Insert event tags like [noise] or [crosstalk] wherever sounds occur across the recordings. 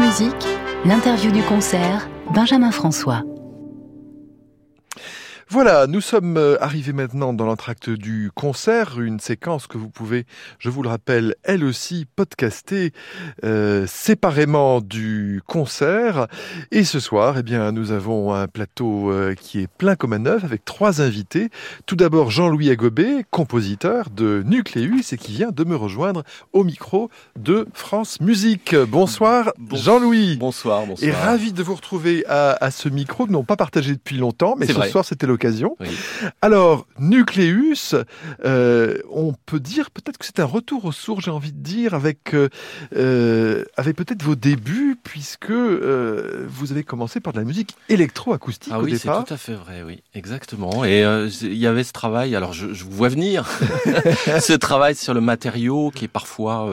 Musique, l'interview du concert, Benjamin François. Voilà, nous sommes euh, arrivés maintenant dans l'entracte du concert, une séquence que vous pouvez, je vous le rappelle, elle aussi podcaster euh, séparément du concert. Et ce soir, eh bien, nous avons un plateau euh, qui est plein comme un œuf avec trois invités. Tout d'abord Jean-Louis Agobé, compositeur de Nucléus et qui vient de me rejoindre au micro de France Musique. Bonsoir Jean-Louis. Bonsoir, bonsoir. Et ravi de vous retrouver à, à ce micro que nous n'avons pas partagé depuis longtemps, mais ce vrai. soir c'était l'occasion. Oui. Alors, Nucléus, euh, on peut dire peut-être que c'est un retour aux sources, j'ai envie de dire, avec, euh, euh, avec peut-être vos débuts, puisque euh, vous avez commencé par de la musique électroacoustique Ah au oui, c'est tout à fait vrai, oui, exactement. Et il y avait ce travail, alors je, je vous vois venir, [laughs] ce travail sur le matériau qui est parfois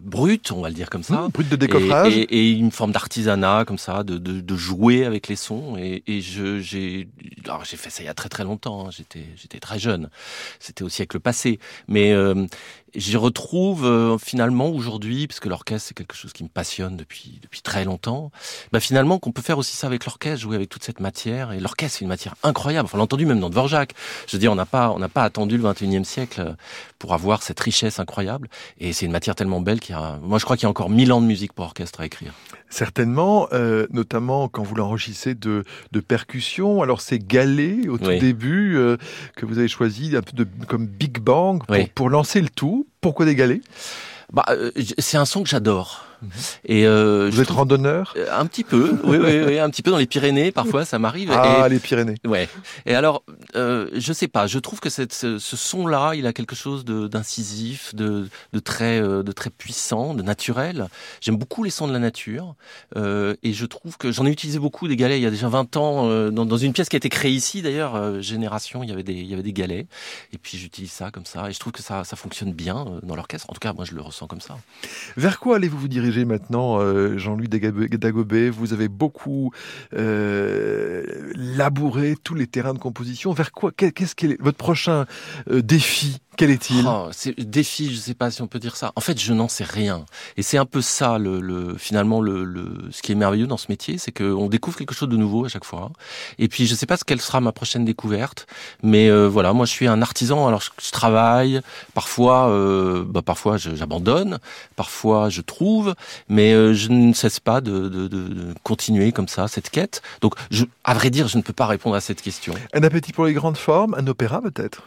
brut, on va le dire comme ça. Mmh, brut de décoffrage. Et, et- et une forme d'artisanat comme ça, de, de, de jouer avec les sons. Et, et je, j'ai, alors j'ai fait ça il y a très très longtemps. hein. J'étais, très jeune. C'était au siècle passé. Mais euh, j'y retrouve euh, finalement aujourd'hui, parce que l'orchestre c'est quelque chose qui me passionne depuis depuis très longtemps. Bah finalement qu'on peut faire aussi ça avec l'orchestre, jouer avec toute cette matière. Et l'orchestre c'est une matière incroyable. Enfin, on l'a entendu même dans Dvorak. Je veux dire, on n'a pas on n'a pas attendu le 21e siècle pour avoir cette richesse incroyable. Et c'est une matière tellement belle qu'il y a. Moi, je crois qu'il y a encore mille ans de musique pour orchestre à écrire. Certainement, euh, notamment quand vous l'enrichissez de, de percussions. Alors c'est Galet au tout Oui. début euh, que vous avez choisi un peu de, comme Big Bang pour, Oui. pour lancer le tout. Pourquoi des galets? Bah, euh, c'est un son que j'adore. Et euh, Vous êtes trouve- randonneur Euh, un petit peu, oui, oui, oui, un petit peu dans les Pyrénées, parfois ça m'arrive. Ah, Et- les Pyrénées. Ouais. Et alors, euh, je sais pas. Je trouve que cette, ce, ce son-là, il a quelque chose d'incisif, de, de très, euh, de très puissant, de naturel. J'aime beaucoup les sons de la nature, euh, et je trouve que j'en ai utilisé beaucoup des galets il y a déjà 20 ans dans, dans une pièce qui a été créée ici d'ailleurs. Génération, il y avait des, il y avait des galets, et puis j'utilise ça comme ça, et je trouve que ça, ça fonctionne bien dans l'orchestre. En tout cas, moi, je le ressens comme ça. Vers quoi allez-vous vous diriger maintenant, euh, Jean-Louis Dagobé Vous avez beaucoup euh, labouré tous les terrains de composition. Vers quoi Qu'est-ce qui est votre prochain euh, défi? Quel est-il Oh, c'est défi, je sais pas si on peut dire ça. En fait, je n'en sais rien. Et c'est un peu ça, le, le finalement, le, le, ce qui est merveilleux dans ce métier, c'est qu'on découvre quelque chose de nouveau à chaque fois. Et puis, je sais pas ce quelle sera ma prochaine découverte, mais euh, voilà, moi, je suis un artisan. Alors, je, je travaille. Parfois, euh, bah, parfois, j'abandonne. Parfois, je trouve. Mais euh, je ne cesse pas de, de, de, de continuer comme ça cette quête. Donc, je, à vrai dire, je ne peux pas répondre à cette question. Un appétit pour les grandes formes Un opéra peut-être?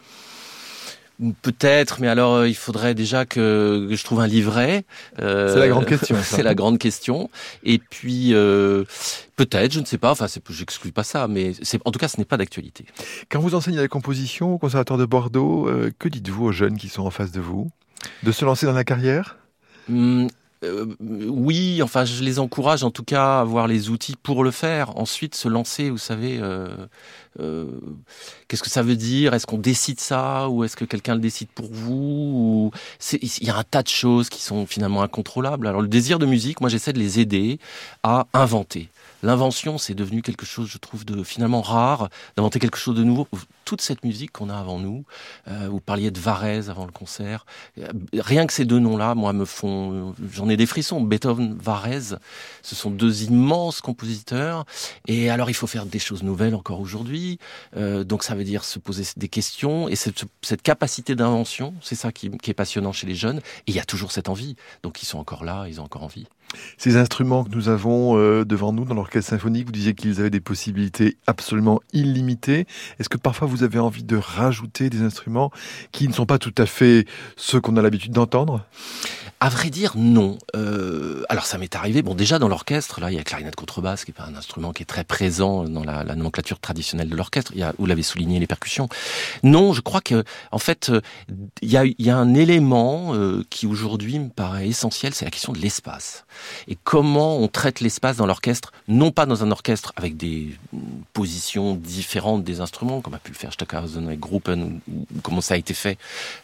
Peut-être, mais alors euh, il faudrait déjà que, je trouve un livret. Euh, C'est la grande question, [laughs] c'est la grande question. Et puis euh, peut-être, je ne sais pas. Enfin, j'exclus pas ça, mais en tout cas, ce n'est pas d'actualité. Quand vous enseignez la composition au Conservatoire de Bordeaux, euh, que dites-vous aux jeunes qui sont en face de vous? De se lancer dans la carrière? Hum, euh, oui, enfin, je les encourage en tout cas à avoir les outils pour le faire. Ensuite, se lancer, vous savez, euh, euh, qu'est-ce que ça veut dire? Est-ce qu'on décide ça ou est-ce que quelqu'un le décide pour vous Il y a un tas de choses qui sont finalement incontrôlables. Alors, le désir de musique, moi, j'essaie de les aider à inventer. L'invention, c'est devenu quelque chose, je trouve, de finalement rare, d'inventer quelque chose de nouveau. Toute cette musique qu'on a avant nous, euh, vous parliez de Varese avant le concert, euh, rien que ces deux noms-là, moi, me font, j'en ai des frissons. Beethoven, Varese, ce sont deux immenses compositeurs. Et alors, il faut faire des choses nouvelles encore aujourd'hui. Euh, donc, ça veut dire se poser des questions. Et cette, cette capacité d'invention, c'est ça qui, qui est passionnant chez les jeunes. Et il y a toujours cette envie. Donc, ils sont encore là, ils ont encore envie. Ces instruments que nous avons euh, devant nous dans l'orchestre symphonique, vous disiez qu'ils avaient des possibilités absolument illimitées. Est-ce que parfois vous avez envie de rajouter des instruments qui ne sont pas tout à fait ceux qu'on a l'habitude d'entendre? À vrai dire, non. Euh, alors ça m'est arrivé. Bon, déjà dans l'orchestre, là, il y a clarinette contrebasse, qui est pas un instrument qui est très présent dans la, la nomenclature traditionnelle de l'orchestre. Il y a, vous l'avez souligné, les percussions. Non, je crois que, en fait, euh, il y a, il y a un élément euh, qui aujourd'hui me paraît essentiel, c'est la question de l'espace. Et comment on traite l'espace dans l'orchestre, non pas dans un orchestre avec des positions différentes des instruments, comme a pu le faire Stockhausen avec Gruppen, ou, ou comment ça a été fait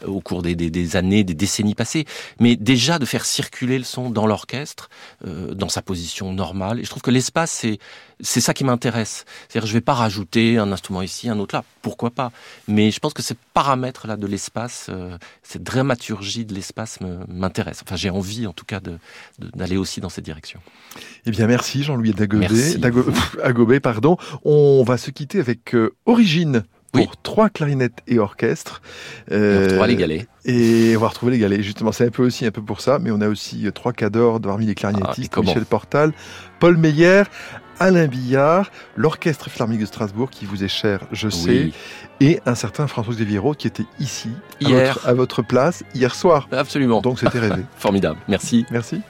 euh, au cours des, années, des décennies passées, mais déjà de faire circuler le son dans l'orchestre l'orchestre euh, dans sa position normale. Et je trouve que l'espace, c'est c'est ça qui m'intéresse. C'est-à-dire, je vais pas rajouter un instrument ici, un autre là. Pourquoi pas? Mais je pense que ces paramètres là de l'espace, euh, cette dramaturgie de l'espace m'intéresse. Enfin, j'ai envie, en tout cas, d'aller aussi dans cette direction. Eh bien, merci Jean-Louis Agobé. pardon. On va se quitter avec euh, Origine pour trois clarinettes et orchestre. Euh, on les galets. Et on va retrouver les galets. Justement, c'est un peu aussi un peu pour ça, mais on a aussi euh, trois cadors parmi les clarinettistes ah, Michel Portal, Paul Meyer, Alain Billard, l'orchestre philharmonique de Strasbourg qui vous est cher, je sais, et un certain François-Xavier Roth qui était ici hier. À, votre, place hier soir. Absolument. Donc c'était rêvé. [laughs] Formidable. Merci. Merci.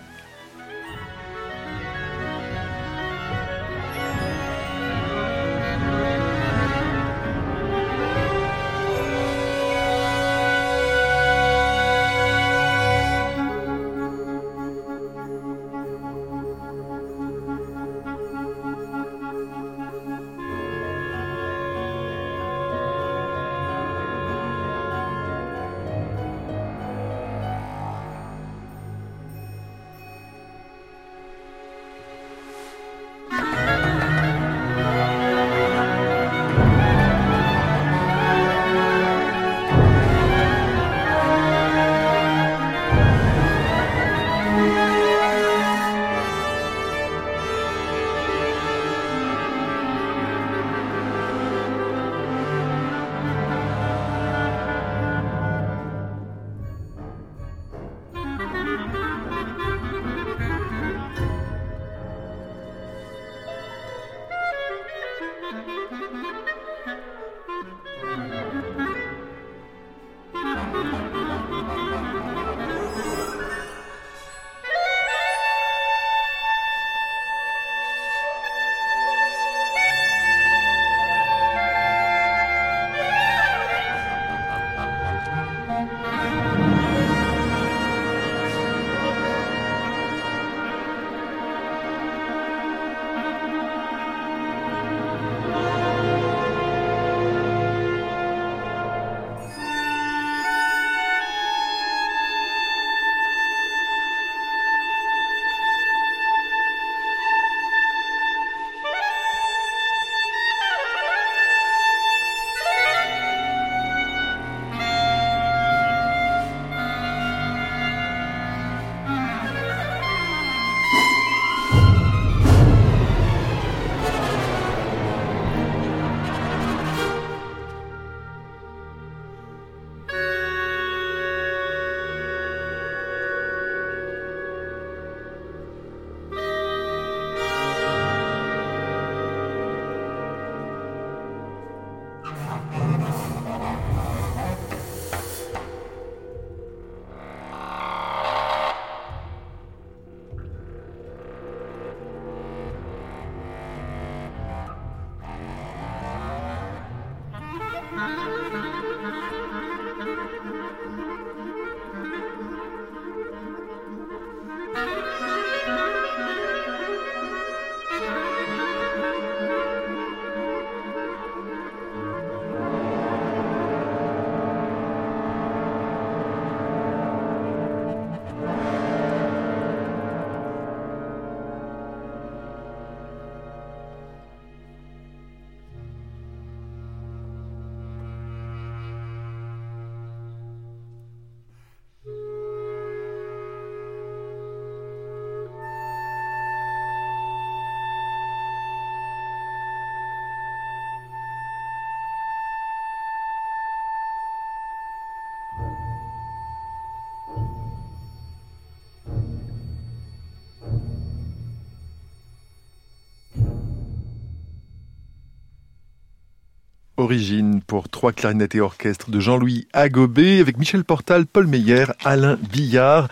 Origine pour trois clarinettes et orchestre de Jean-Louis Agobé avec Michel Portal, Paul Meyer, Alain Billard,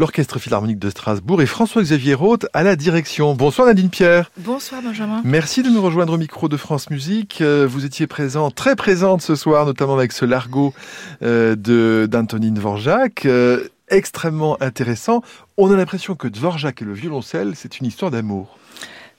l'Orchestre Philharmonique de Strasbourg et François-Xavier Roth à la direction. Bonsoir Nadine Pierre. Bonsoir Benjamin. Merci de nous rejoindre au micro de France Musique. Euh, vous étiez présent, très présente ce soir, notamment avec ce largo euh, de d'Antonine Dvorak. Euh, extrêmement intéressant. On a l'impression que Dvorak et le violoncelle, c'est une histoire d'amour.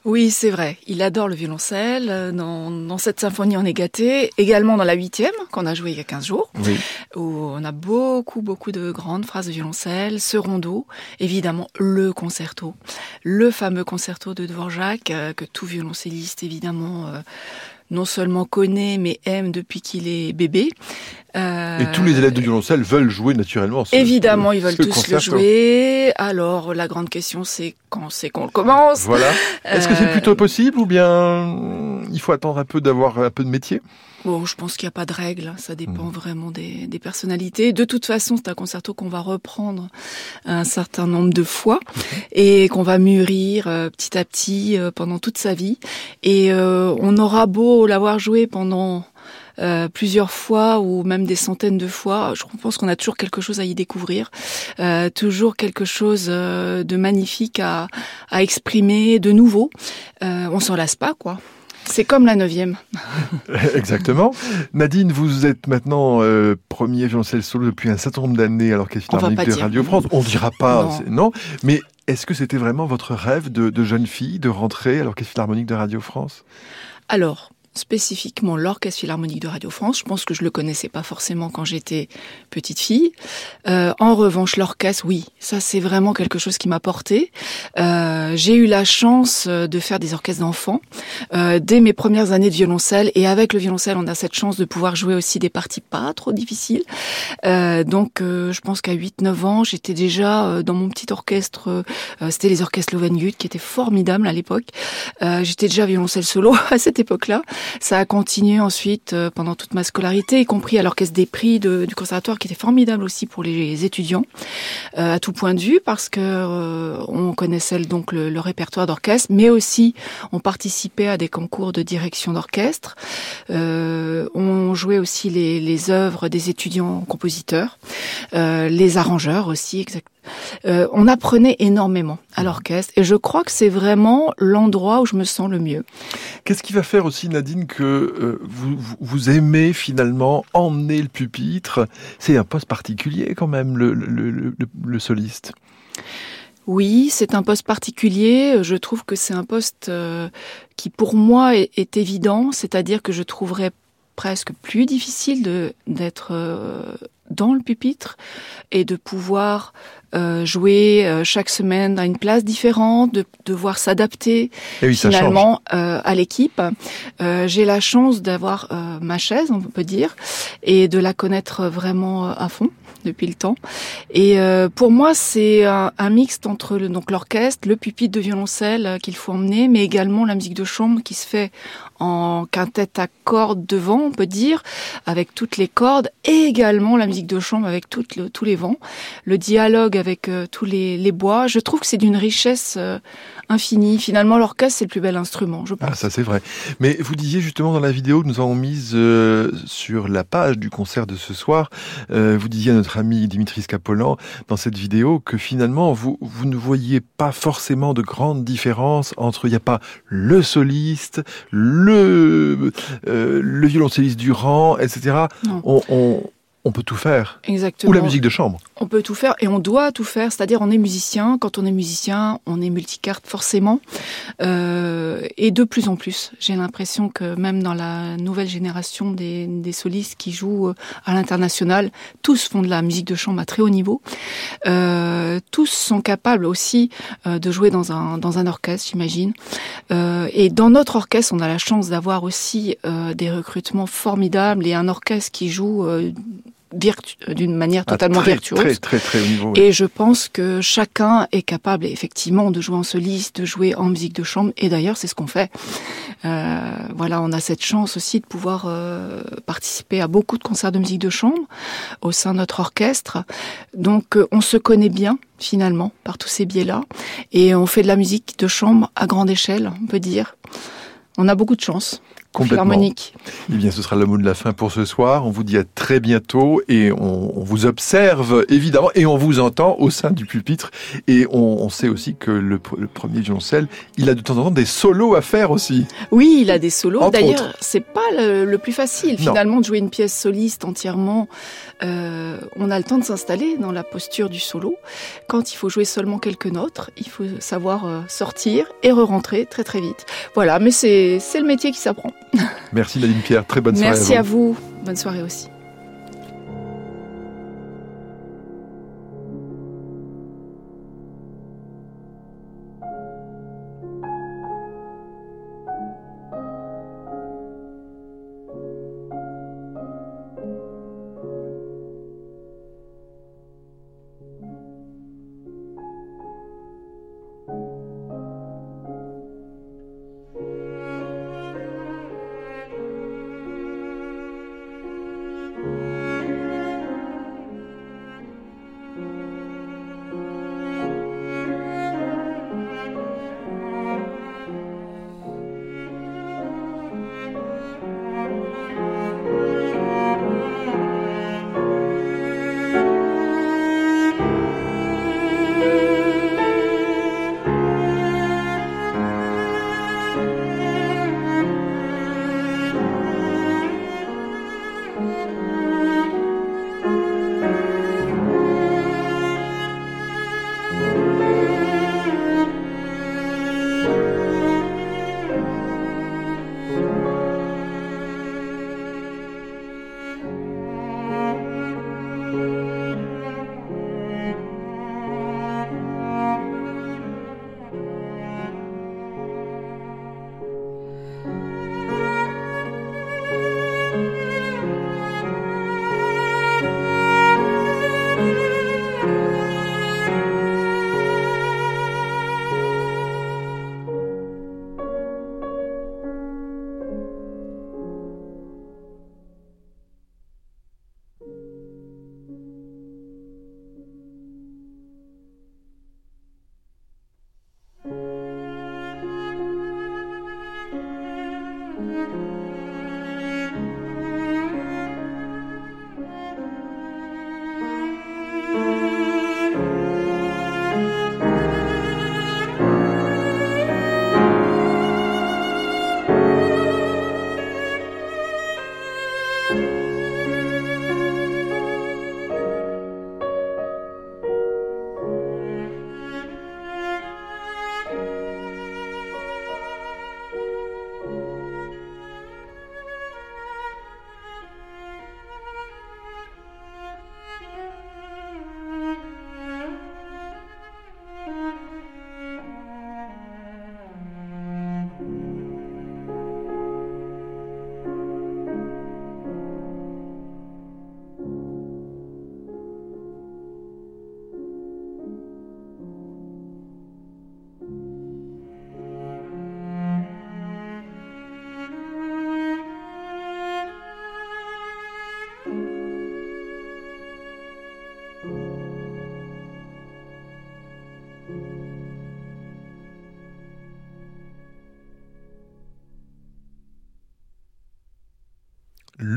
Oui, c'est vrai. Il adore le violoncelle. Euh, dans, dans cette symphonie, on est gâté. Également dans la huitième, qu'on a joué il y a 15 jours, Oui. où on a beaucoup, beaucoup de grandes phrases de violoncelle, ce rondeau, évidemment le concerto, le fameux concerto de Dvorak, euh, que tout violoncelliste, évidemment, euh, non seulement connaît, mais aime depuis qu'il est bébé. Euh, Et tous les élèves de violoncelle veulent jouer naturellement. ce- Évidemment, ils veulent tous le jouer. Alors, la grande question, c'est quand c'est qu'on le commence? Voilà. Est-ce que c'est Euh, plutôt possible ou bien il faut attendre un peu d'avoir un peu de métier? Bon, je pense qu'il n'y a pas de règle, ça dépend Mm. vraiment des, des personnalités. De toute façon, c'est un concerto qu'on va reprendre un certain nombre de fois et qu'on va mûrir euh, petit à petit euh, pendant toute sa vie. Et euh, on aura beau l'avoir joué pendant euh, plusieurs fois ou même des centaines de fois, je pense qu'on a toujours quelque chose à y découvrir, euh, toujours quelque chose euh, de magnifique à, à exprimer, de nouveau. Euh, on s'en lasse pas, quoi. C'est comme la neuvième. [laughs] Exactement. Nadine, vous êtes maintenant euh, premier violoncelle solo depuis un certain nombre d'années à l'Orchestre On va Philharmonique pas de. Radio France. On dira pas, Non. Mais est-ce que c'était vraiment votre rêve de, de jeune fille de rentrer à l'Orchestre Philharmonique de Radio France? Alors, spécifiquement l'Orchestre Philharmonique de Radio France, je pense que je le connaissais pas forcément quand j'étais petite fille. Euh, en revanche, l'orchestre, oui, ça c'est vraiment quelque chose qui m'a porté. Euh, j'ai eu la chance euh, de faire des orchestres d'enfants euh, dès mes premières années de violoncelle, et avec le violoncelle, on a cette chance de pouvoir jouer aussi des parties pas trop difficiles. Euh, donc, euh, je pense qu'à 8-9 ans, j'étais déjà dans mon petit orchestre. C'était les orchestres Lovengut qui étaient formidables à l'époque. J'étais déjà violoncelle solo [laughs] à cette époque-là. Ça a continué ensuite euh, pendant toute ma scolarité, y compris à l'orchestre des prix du conservatoire, qui était formidable aussi pour les étudiants, euh, à tout point de vue, parce que euh, on connaissait donc le, le répertoire d'orchestre, mais aussi on participait à des concours de direction d'orchestre. Euh, on jouait aussi les, les œuvres des étudiants compositeurs, euh, les arrangeurs aussi, exact. Euh, on apprenait énormément à l'orchestre, et je crois que c'est vraiment l'endroit où je me sens le mieux. Qu'est-ce qui va faire aussi, Nadine, que euh, vous, vous- aimez finalement emmener le pupitre? C'est un poste particulier quand même, le, le- le- le- le soliste. Oui, c'est un poste particulier. Je trouve que c'est un poste euh, qui, pour moi, est, est évident. C'est-à-dire que je trouverais presque plus difficile de d'être dans le pupitre et de pouvoir euh, jouer euh, chaque semaine à une place différente, de devoir s'adapter oui, finalement euh, à l'équipe. Euh, J'ai la chance d'avoir euh, ma chaise, on peut dire, et de la connaître vraiment à fond depuis le temps. Et euh, pour moi, c'est un, un mixte entre le, donc l'orchestre, le pupitre de violoncelle euh, qu'il faut emmener, mais également la musique de chambre qui se fait en quintette à cordes devant, on peut dire, avec toutes les cordes, et également la musique de chambre avec tous les vents, le dialogue avec euh, tous les, les bois. Je trouve que c'est d'une richesse euh, infinie. Finalement, l'orchestre, c'est le plus bel instrument, je pense. Ah, ça c'est vrai. Mais vous disiez justement dans la vidéo que nous avons mise euh, sur la page du concert de ce soir, euh, vous disiez à notre ami Dimitri Scapolan dans cette vidéo que finalement vous, vous ne voyez pas forcément de grandes différences entre, il n'y a pas le soliste, le, euh, le violoncelliste du rang, etc. Non. On, on, on peut tout faire. Exactement. Ou la musique de chambre. On peut tout faire et on doit tout faire. C'est-à-dire, on est musicien. Quand on est musicien, on est multicarte forcément. Euh, et de plus en plus. J'ai l'impression que même dans la nouvelle génération des, des solistes qui jouent euh, à l'international, tous font de la musique de chambre à très haut niveau. Euh, tous sont capables aussi de jouer dans un, dans un orchestre, j'imagine. Euh, et dans notre orchestre, on a la chance d'avoir aussi euh, des recrutements formidables et un orchestre qui joue euh, d'une manière Ah, totalement très, virtuose. Très, très, très haut niveau. oui. Et je pense que chacun est capable effectivement de jouer en soliste, de jouer en musique de chambre. Et d'ailleurs, c'est ce qu'on fait. Euh, voilà, on a cette chance aussi de pouvoir euh, participer à beaucoup de concerts de musique de chambre au sein de notre orchestre. Donc, euh, on se connaît bien finalement par tous ces biais-là, et on fait de la musique de chambre à grande échelle, on peut dire. On a beaucoup de chance. Philharmonique. Eh bien, ce sera le mot de la fin pour ce soir. On vous dit à très bientôt et on, on vous observe évidemment et on vous entend au sein du pupitre. Et on, on sait aussi que le, le, premier violoncelle, il a de temps en temps des solos à faire aussi. Oui, il a des solos. D'ailleurs, c'est pas le, le, plus facile finalement de jouer une pièce soliste entièrement. Euh, on a le temps de s'installer dans la posture du solo. Quand il faut jouer seulement quelques notes, il faut savoir euh, sortir et re-rentrer très très vite. Voilà, mais c'est le métier qui s'apprend. Merci Nadine Pierre, très bonne soirée. Merci à vous. Bonne soirée aussi.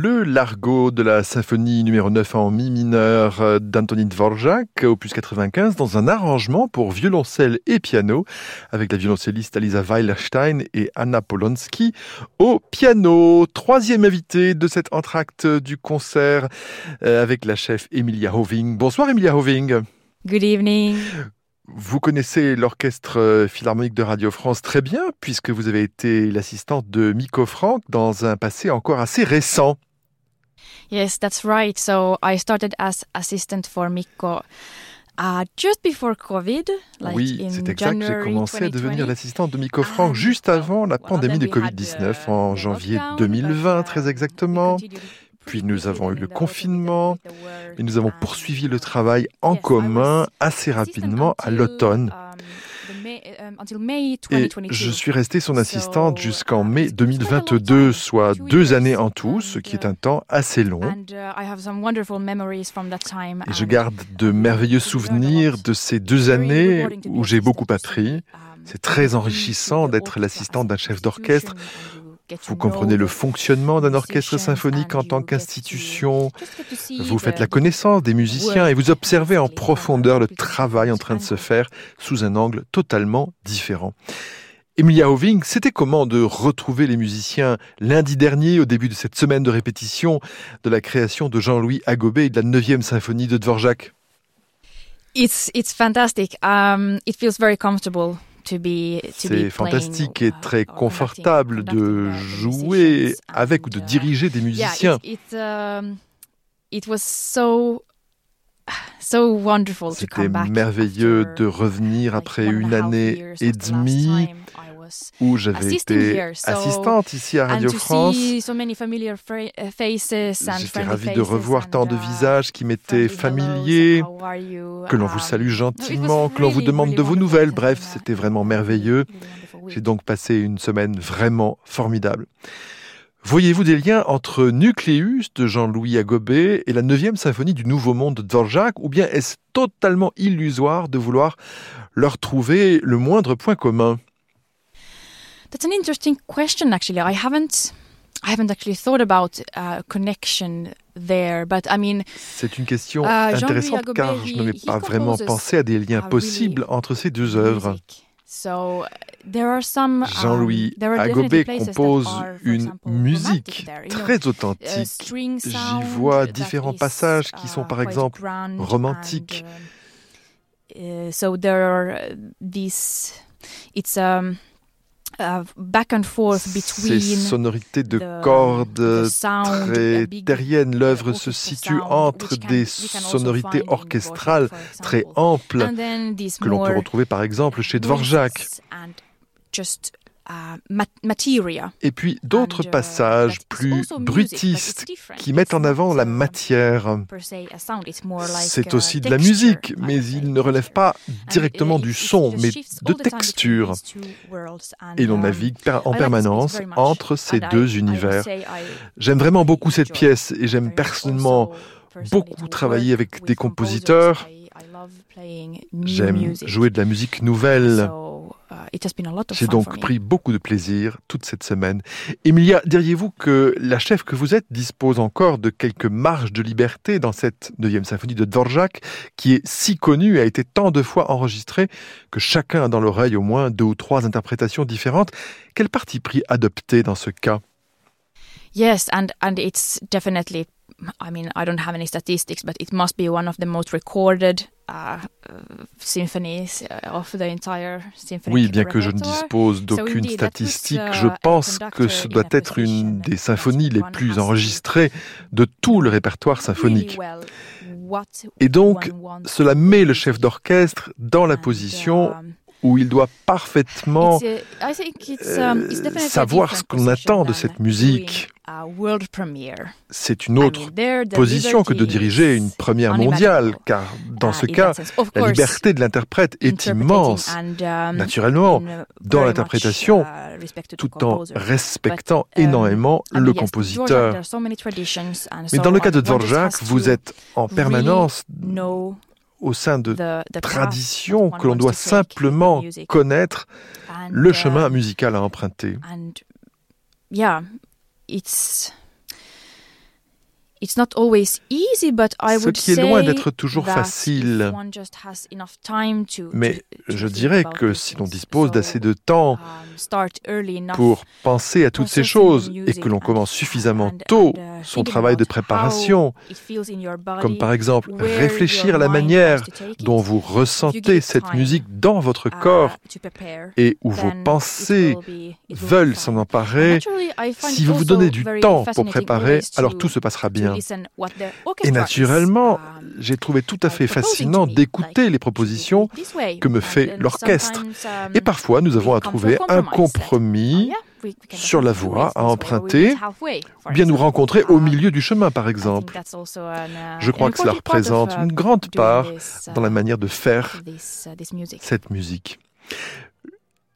Le Largo de la symphonie numéro 9 en mi mineur euh, d'Antonin Dvorak, opus 95, dans un arrangement pour violoncelle et piano, avec la violoncelliste Alisa Weilerstein et Anna Polonsky au piano. Troisième invité de cet entracte du concert euh, avec la chef Emilia Hoving. Bonsoir Emilia Hoving. Good evening. Vous connaissez l'orchestre euh, philharmonique de Radio France très bien, puisque vous avez été l'assistante de Miko Frank dans un passé encore assez récent. Yes, that's right. So I started as assistant for Miko uh, just before COVID. Like oui, c'est exact. J'ai commencé à devenir l'assistante de Miko Frank juste avant la pandémie de Covid-19, en janvier 2020 très exactement. Puis nous avons eu le confinement et nous avons poursuivi le travail en commun assez rapidement à l'automne. Et je suis restée son assistante jusqu'en mai 2022, soit deux années en tout, ce qui est un temps assez long. Et je garde de merveilleux souvenirs de ces deux années où j'ai beaucoup appris. C'est très enrichissant d'être l'assistante d'un chef d'orchestre Vous comprenez le fonctionnement d'un orchestre symphonique en tant qu'institution. Vous faites la connaissance des musiciens et vous observez en profondeur le travail en train de se faire sous un angle totalement différent. Emilia Hoving, c'était comment de retrouver les musiciens lundi dernier au début de cette semaine de répétition de la création de Jean-Louis Agobé et de la 9e symphonie de Dvorak? It's, it's fantastic. Um, it feels very comfortable. C'est fantastique et très confortable de jouer avec ou de diriger des musiciens. [sighs] C'était merveilleux de revenir après une année et demie où j'avais été assistante ici à Radio France. J'étais ravie de revoir tant de uh, visages qui m'étaient familiers, que l'on vous salue gentiment, que l'on vous demande de vos nouvelles. Bref, c'était vraiment merveilleux. J'ai donc passé une semaine vraiment formidable. Voyez-vous des liens entre Nucleus de Jean-Louis Agobé et la 9e symphonie du Nouveau Monde de Dvorak, ou bien est-ce totalement illusoire de vouloir leur trouver le moindre point commun? That's an interesting question, actually. I haven't. I haven't actually thought about uh, connection there, but I mean. C'est une question uh, intéressante car je n'avais pas vraiment pensé à des liens possibles entre ces deux œuvres. So, um, Jean-Louis Agobé compose une musique très uh, authentique. J'y vois différents passages qui sont par exemple romantiques. Uh, so there are these. It's um, ces sonorités de cordes très terriennes. L'œuvre se situe entre des sonorités orchestrales très amples que l'on peut retrouver par exemple chez Dvorak. Et puis d'autres uh, passages plus brutistes qui mettent en avant la matière. C'est aussi de la musique, mais il ne relève pas directement du son, mais de texture. Et l'on um, navigue en permanence entre ces deux univers. J'aime vraiment beaucoup cette pièce et j'aime personnellement beaucoup travailler avec des compositeurs. J'aime jouer de la musique nouvelle. J'ai donc pris beaucoup de plaisir toute cette semaine. Emilia, diriez-vous que la chef que vous êtes dispose encore de quelques marges de liberté dans cette 9 symphonie de Dvorak, qui est si connue et a été tant de fois enregistrée que chacun a dans l'oreille au moins deux ou trois interprétations différentes? Quel parti pris adopter dans ce cas? Yes, and, and it's definitely I mean, I don't have any statistics, but it must be one of the most recorded uh, symphonies uh, of the entire symphony. Oui, bien que je ne dispose d'aucune statistique, uh, je pense que ce doit être une des symphonies les plus enregistrées de tout le répertoire symphonique. Et donc, cela met le chef d'orchestre dans la position um, où il doit parfaitement um, euh, savoir ce qu'on attend de cette musique. C'est une autre position que de diriger une première mondiale, car dans uh, ce cas, la liberté de l'interprète est immense, um, naturellement, dans l'interprétation, uh, tout en respectant um, énormément le compositeur. Mais dans le cas de Dvorak, vous êtes en permanence au sein de traditions que l'on doit simplement connaître. Le chemin musical à emprunter. it's it's ce qui est loin d'être toujours facile. Mais je dirais que si l'on dispose d'assez de temps um, pour penser à toutes ces choses et que l'on commence suffisamment tôt uh, son travail de préparation, comme par exemple réfléchir à la manière dont vous ressentez cette musique dans votre uh, corps et où vos pensées veulent s'en emparer, si vous vous donnez du temps pour préparer, alors tout se passera bien. Et naturellement, um, j'ai trouvé tout à fait fascinant d'écouter les propositions que me fait l'orchestre. Um, Et parfois, nous avons à trouver un compromis oh, sur la voie à emprunter, ou bien nous rencontrer au um, milieu du chemin, par exemple. Uh, Je crois que cela représente uh, une grande part dans la manière de faire cette musique.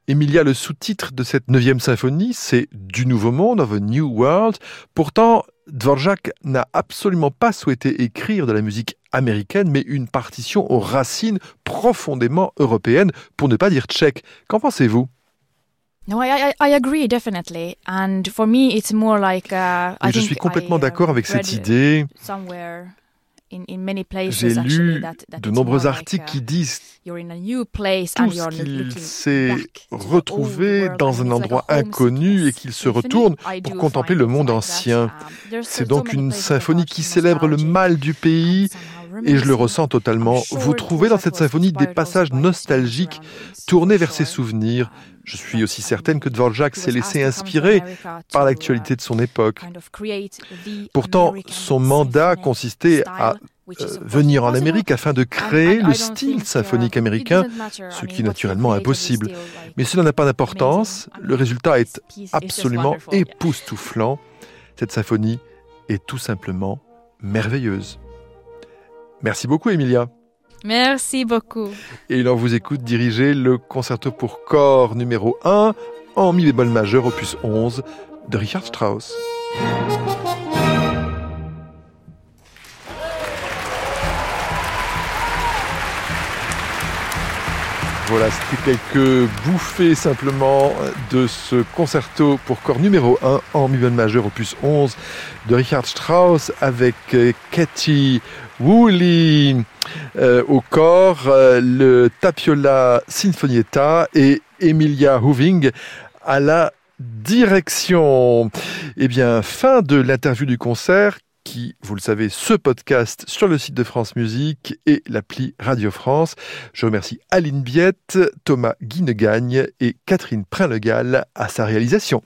Emilia, le sous-titre de cette neuvième symphonie, c'est Du Nouveau Monde, of a New World. Pourtant, Dvorak n'a absolument pas souhaité écrire de la musique américaine, mais une partition aux racines profondément européennes, pour ne pas dire tchèques. Qu'en pensez-vous? No, I, I, I agree definitely. And for me, it's more like. Uh, I je suis complètement d'accord avec cette idée. J'ai lu de nombreux articles qui uh, disent tout ce qu'il s'est retrouvé dans un endroit inconnu et qu'il se retourne pour contempler le monde ancien. Um, C'est donc une symphonie qui célèbre le mal du pays et je le ressens totalement. Vous trouvez dans cette symphonie des passages nostalgiques tournés vers ses souvenirs. Je suis aussi certaine que Dvorak s'est laissé inspirer par l'actualité de son époque. Pourtant, son mandat consistait à euh, venir en Amérique afin de créer le style symphonique américain, ce qui est naturellement impossible. Mais cela n'a pas d'importance, le résultat est absolument époustouflant. Cette symphonie est tout simplement merveilleuse. Merci beaucoup, Emilia. Merci beaucoup. Et l'on vous écoute diriger le concerto pour corps numéro 1 en mi bémol majeur opus 11 de Richard Strauss. Voilà, c'était quelques bouffées simplement de ce concerto pour corps numéro 1 en mi bémol majeur opus 11 de Richard Strauss avec euh, Katie Woolley euh, au corps, euh, le Tapiola Sinfonietta et Emilia Hoving à la direction. Eh bien, fin de l'interview du concert qui, vous le savez, ce podcast sur le site de France Musique et l'appli Radio France. Je remercie Aline Biette, Thomas Guinegagne et Catherine Prinlegal à sa réalisation.